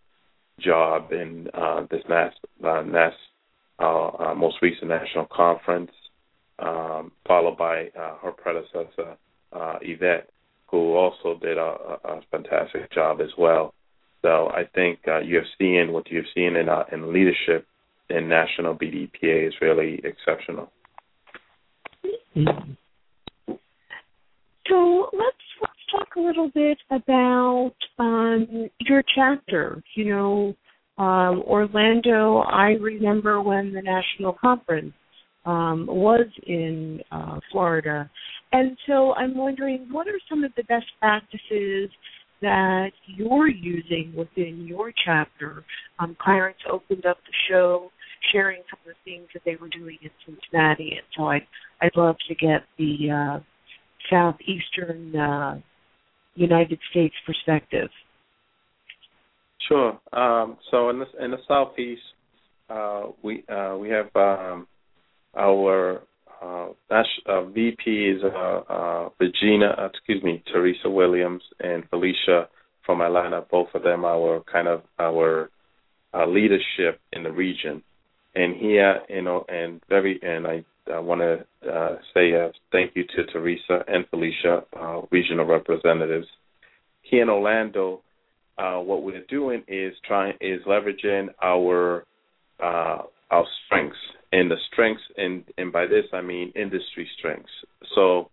job in uh, this uh, uh, most recent national conference, um, followed by her predecessor, Yvette, who also did a, a, fantastic job as well. So I think you're seeing what you're seeing in in leadership in national BDPA is really exceptional. So let's let's talk a little bit about um, your chapter. You know, um, Orlando. I remember when the national conference um, was in uh, Florida, and so I'm wondering what are some of the best practices that you're using within your chapter. Um, Clarence opened up the show sharing some of the things that they were doing in Cincinnati, and so I'd I'd love to get the uh, southeastern uh, United States perspective. Sure. Um, so in the in the southeast, uh, we uh, we have um, our uh, uh, VP is uh, Regina, excuse me, Teresa Williams and Felicia from Atlanta. Both of them our kind of our leadership in the region and here, you know, and very, and I, I want to uh, say uh, thank you to Teresa and Felicia, uh, regional representatives. Here in Orlando, uh, what we're doing is trying is leveraging our uh, our strengths and the strengths, and and by this I mean industry strengths. So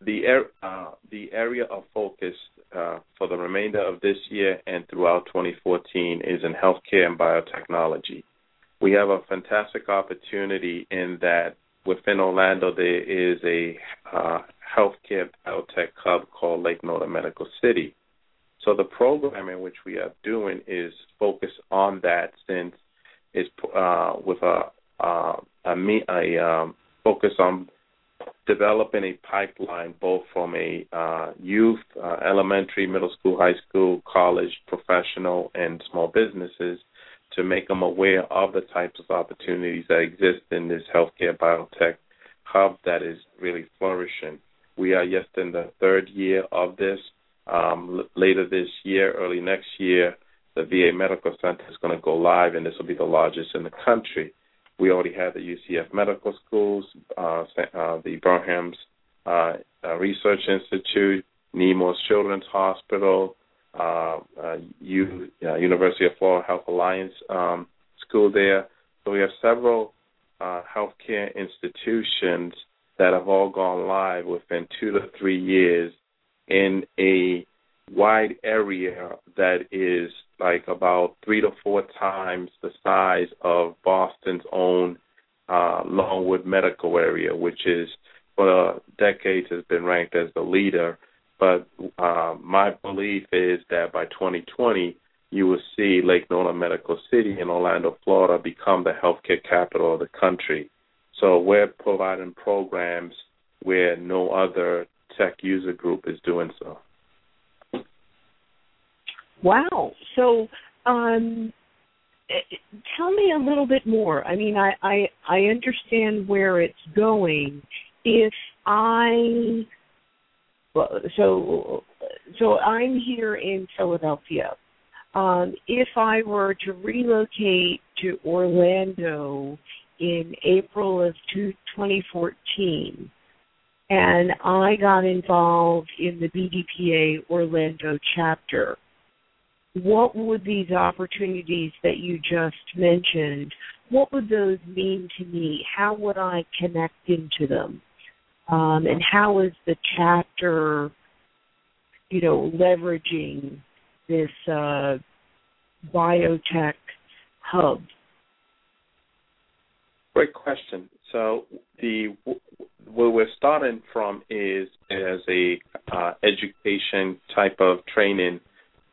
the uh, the area of focus for the remainder of this year and throughout 2014 is in healthcare and biotechnology we have a fantastic opportunity in that within Orlando there is a uh, healthcare biotech hub called Lake Nona Medical City. So the program in which we are doing is focused on that since it's uh, with a uh, a, a um, focus on developing a pipeline both from a uh, youth, uh, elementary, middle school, high school, college, professional, and small businesses to make them aware of the types of opportunities that exist in this healthcare biotech hub that is really flourishing. We are just in the third year of this, Um, later this year, early next year, the VA Medical Center is going to go live, and this will be the largest in the country. We already have the UCF Medical Schools, uh, uh, the Burnham's uh, uh, Research Institute, Nemours Children's Hospital, uh, uh, U, uh, University of Florida Health Alliance um, School there. So we have several uh, healthcare institutions that have all gone live within two to three years in a wide area that is like about three to four times the size of Boston's own uh, Longwood Medical Area, which is for decades has been ranked as the leader. But uh, my belief is that by 2020, you will see Lake Nona Medical City in Orlando, Florida, become the healthcare capital of the country. So we're providing programs where no other tech user group is doing so. Wow. So, um, eh, tell me a little bit more. I mean, I, I I understand where it's going. If I so so I'm here in Philadelphia. Um, if I were to relocate to Orlando in April of 2014, and I got involved in the BDPA Orlando chapter, what would these opportunities that you just mentioned, what would those mean to me? How would I connect into them? Um, and how is the chapter, you know, leveraging this uh, biotech hub? Great question. So the where we're starting from is as a uh, education type of training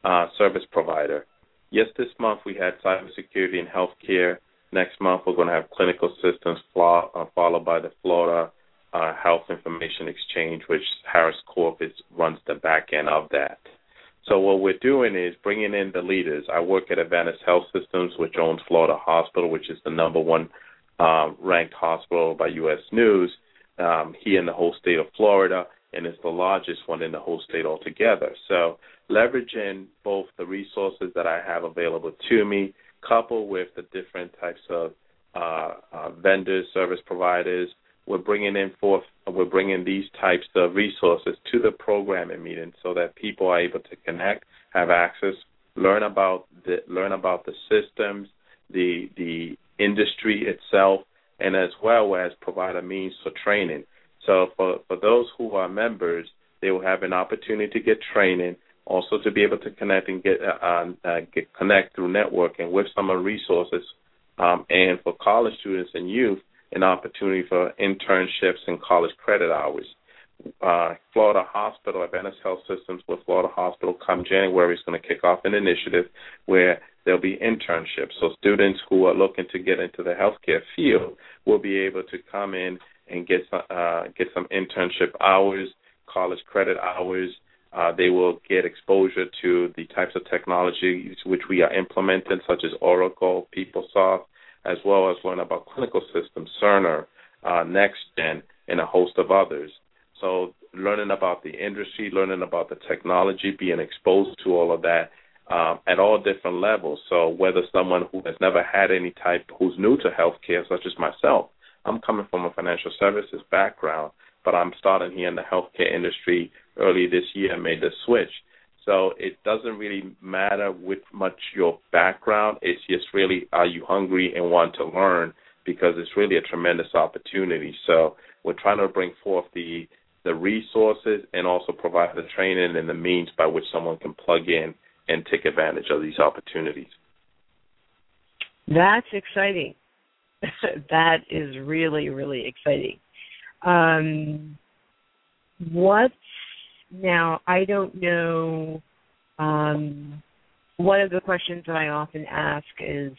uh, service provider. Yes, this month we had cybersecurity and healthcare. Next month we're going to have clinical systems, uh, followed by the Florida uh, Health Information Exchange, which Harris Corp is, runs the back end of that. So what we're doing is bringing in the leaders. I work at Adventist Health Systems, which owns Florida Hospital, which is the number one uh, ranked hospital by U.S. News um, here in the whole state of Florida, and it's the largest one in the whole state altogether. So leveraging both the resources that I have available to me, coupled with the different types of uh, uh, vendors, service providers, we're bringing in forth, we're bringing these types of resources to the programming meeting so that people are able to connect, have access, learn about the learn about the systems, the the industry itself, and as well as provide a means for training. So for for those who are members, they will have an opportunity to get training also to be able to connect and get uh, uh, uh, get connect through networking with some of the resources, um, and for college students and youth, an opportunity for internships and college credit hours. Uh, Florida Hospital, Adventist Health Systems with Florida Hospital, come January is going to kick off an initiative where there'll be internships. So students who are looking to get into the healthcare field will be able to come in and get some, uh, get some internship hours, college credit hours, uh, they will get exposure to the types of technologies which we are implementing, such as Oracle, PeopleSoft, as well as learn about clinical systems, Cerner, uh, NextGen, and a host of others. So learning about the industry, learning about the technology, being exposed to all of that um, at all different levels. So whether someone who has never had any type, who's new to healthcare, such as myself, I'm coming from a financial services background, but I'm starting here in the healthcare industry early this year and made the switch. So it doesn't really matter with much your background. It's just really are you hungry and want to learn because it's really a tremendous opportunity. So we're trying to bring forth the the resources and also provide the training and the means by which someone can plug in and take advantage of these opportunities. That's exciting. that is really, really exciting. Um, what now, I don't know. Um, one of the questions that I often ask is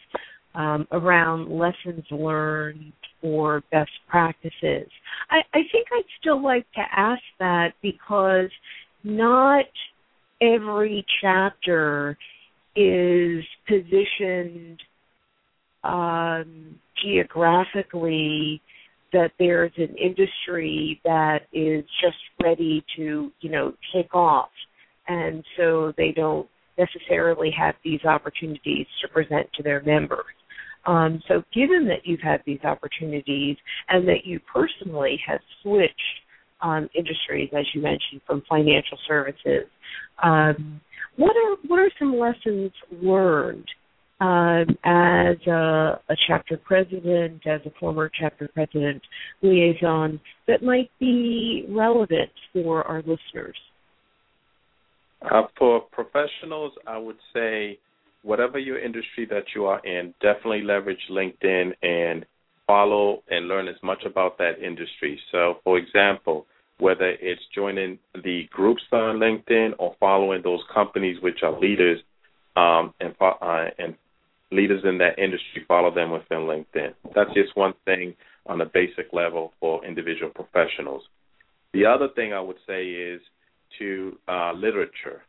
um, around lessons learned or best practices. I, I think I'd still like to ask that because not every chapter is positioned um, geographically that there's an industry that is just ready to, you know, take off. and so they don't necessarily have these opportunities to present to their members. Um, so, given that you've had these opportunities and that you personally have switched um, industries, as you mentioned, from financial services, um, what are what are some lessons learned um, as a, a, chapter president, as a former chapter president liaison, that might be relevant for our listeners? Uh, for professionals, I would say whatever your industry that you are in, definitely leverage LinkedIn and follow and learn as much about that industry. So, for example, whether it's joining the groups on LinkedIn or following those companies which are leaders um, and uh, and leaders in that industry, follow them within LinkedIn. That's just one thing on a basic level for individual professionals. The other thing I would say is to uh, literature,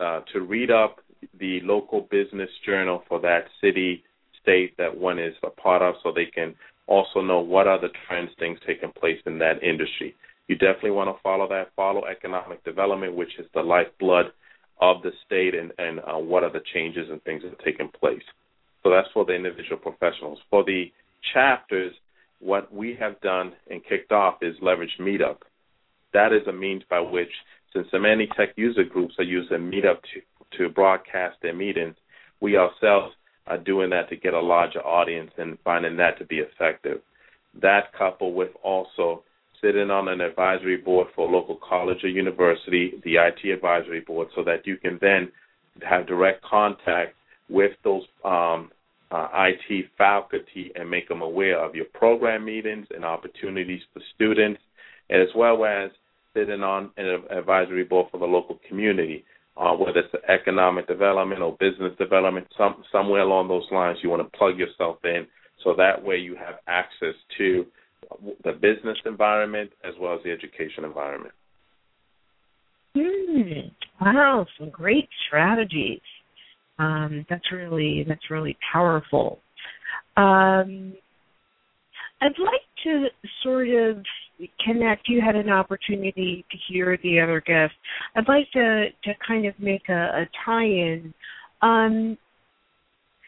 uh, to read up the local business journal for that city, state that one is a part of, so they can also know what are the trends, things taking place in that industry. You definitely want to follow that. Follow economic development, which is the lifeblood of the state, and, and uh, what are the changes and things that are taking place. So that's for the individual professionals. For the chapters, what we have done and kicked off is leverage Meetup. That is a means by which, since so many tech user groups are using Meetup to to broadcast their meetings. We ourselves are doing that to get a larger audience and finding that to be effective. That coupled with also sitting on an advisory board for a local college or university, the IT advisory board, so that you can then have direct contact with those um, uh, IT faculty and make them aware of your program meetings and opportunities for students, as well as sitting on an advisory board for the local community uh, whether it's economic development or business development, some somewhere along those lines, you want to plug yourself in so that way you have access to the business environment as well as the education environment. Mm, wow, some great strategies. Um, that's really that's really powerful. Um, I'd like to sort of connect. You had an opportunity to hear the other guests. I'd like to to kind of make a, a tie-in. Um,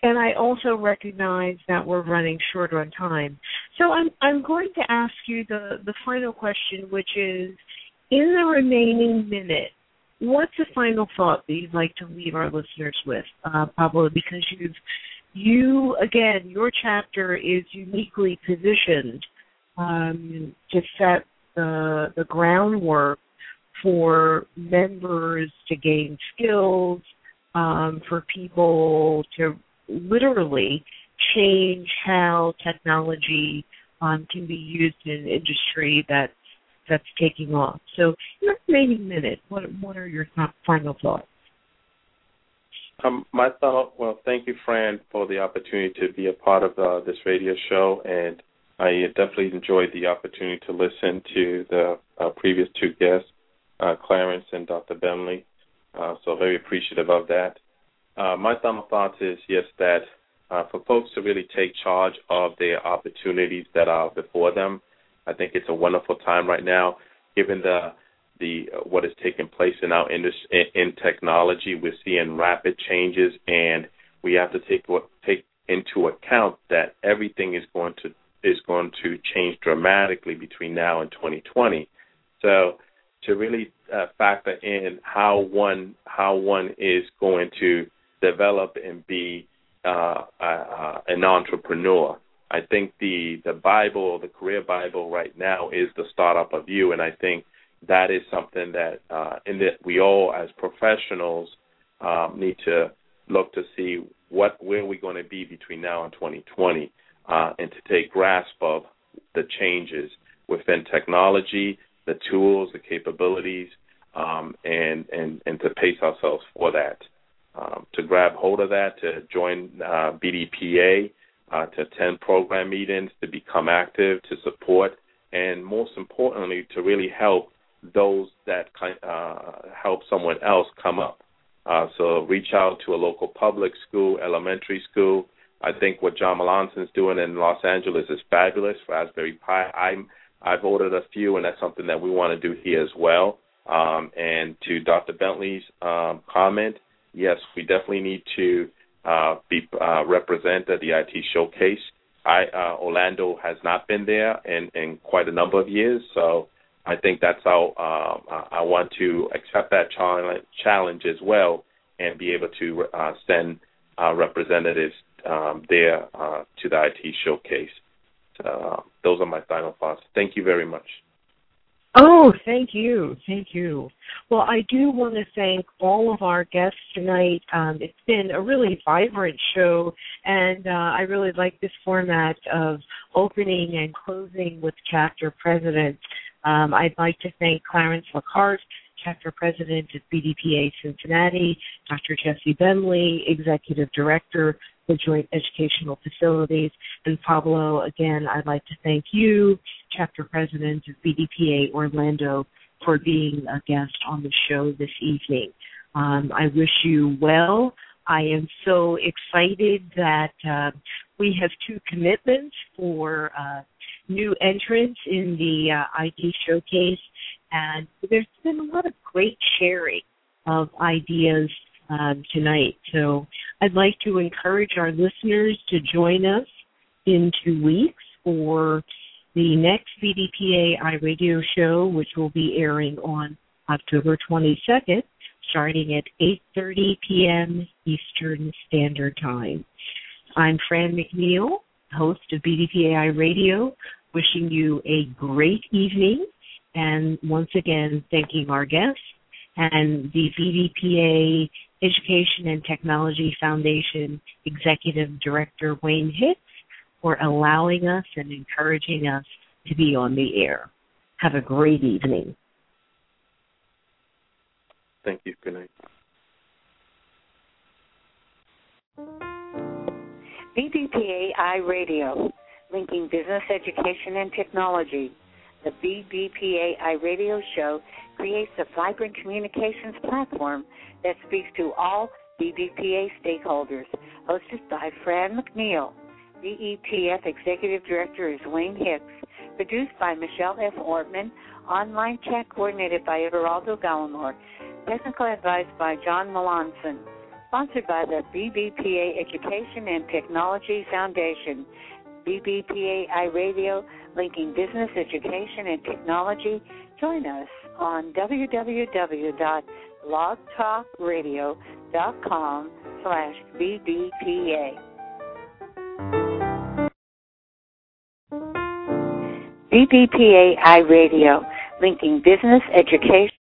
and I also recognize that we're running short on time. So I'm I'm going to ask you the the final question, which is, in the remaining minute, what's a final thought that you'd like to leave our listeners with, uh, Pablo? Because you've you again, your chapter is uniquely positioned um, to set the the groundwork for members to gain skills, um, for people to literally change how technology um, can be used in industry that's that's taking off. So, the remaining minute, what what are your final thoughts? Um, my thought, well, thank you, Franne, for the opportunity to be a part of uh, this radio show, and I definitely enjoyed the opportunity to listen to the uh, previous two guests, uh, Clarence and Dr. Bemley. Uh, so very appreciative of that. Uh, my final thoughts is yes that uh, for folks to really take charge of their opportunities that are before them, I think it's a wonderful time right now, given the the uh, what is taking place in our industry in, in technology. We're seeing rapid changes, and we have to take what take into account that everything is going to is going to change dramatically between now and 2020. So to really uh, factor in how one how one is going to develop and be uh, uh, an entrepreneur. I think the the Bible, the career Bible, right now is the startup of you, and I think that is something that uh, in that we all as professionals um, need to look to see what where we're going to be between now and 2020 uh, and to take grasp of the changes within technology, the tools, the capabilities, um, and, and, and to pace ourselves for that. Um, to grab hold of that, to join uh, BDPA, uh, to attend program meetings, to become active, to support, and most importantly, to really help those that uh, help someone else come up. Uh, so reach out to a local public school, elementary school, I think what John Malonson's doing in Los Angeles is fabulous for Raspberry Pi. I'm I've ordered a few, and that's something that we want to do here as well. Um, and to Dr. Bemley's um, comment, yes, we definitely need to uh, be uh, represent at the IT showcase. I, uh, Orlando has not been there in, in quite a number of years, so I think that's how um, I want to accept that challenge, challenge as well and be able to uh, send uh, representatives um, there uh, to the IT showcase. So, those are my final thoughts. Thank you very much. Oh, thank you. Thank you. Well, I do want to thank all of our guests tonight. Um, it's been a really vibrant show, and uh, I really like this format of opening and closing with chapter presidents. Um, I'd like to thank Clarence LaCarte, chapter president at BDPA Cincinnati, Dr. Jesse Bemley, executive director for Joint Educational Facilities, and Pablo, again, I'd like to thank you, chapter president of BDPA Orlando, for being a guest on the show this evening. Um, I wish you well. I am so excited that uh, we have two commitments for uh, new entrants in the uh, IT showcase, and there's been a lot of great sharing of ideas um, tonight. So I'd like to encourage our listeners to join us in two weeks for the next BDPA iRadio show, which will be airing on October 22nd, starting at 8:30 p.m. Eastern Standard Time. I'm Franne McNeal, host of BDPA iRadio, wishing you a great evening and once again thanking our guests and the BDPA Education and Technology Foundation Executive Director Wayne Hicks for allowing us and encouraging us to be on the air. Have a great evening. Thank you. Good night. BDPA iRadio linking business education and technology. The BDPA radio show creates a vibrant communications platform that speaks to all BDPA stakeholders. Hosted by Franne McNeal. BETF Executive Director is Wayne Hicks. Produced by Michelle F. Ortman. Online chat coordinated by Everaldo Gallimore. Technical advice by John Malonson. Sponsored by the BDPA Education and Technology Foundation. BDPA iRadio, linking business, education, and technology. Join us on www.blogtalkradio.com slash BDPA. BDPA iRadio, linking business, education,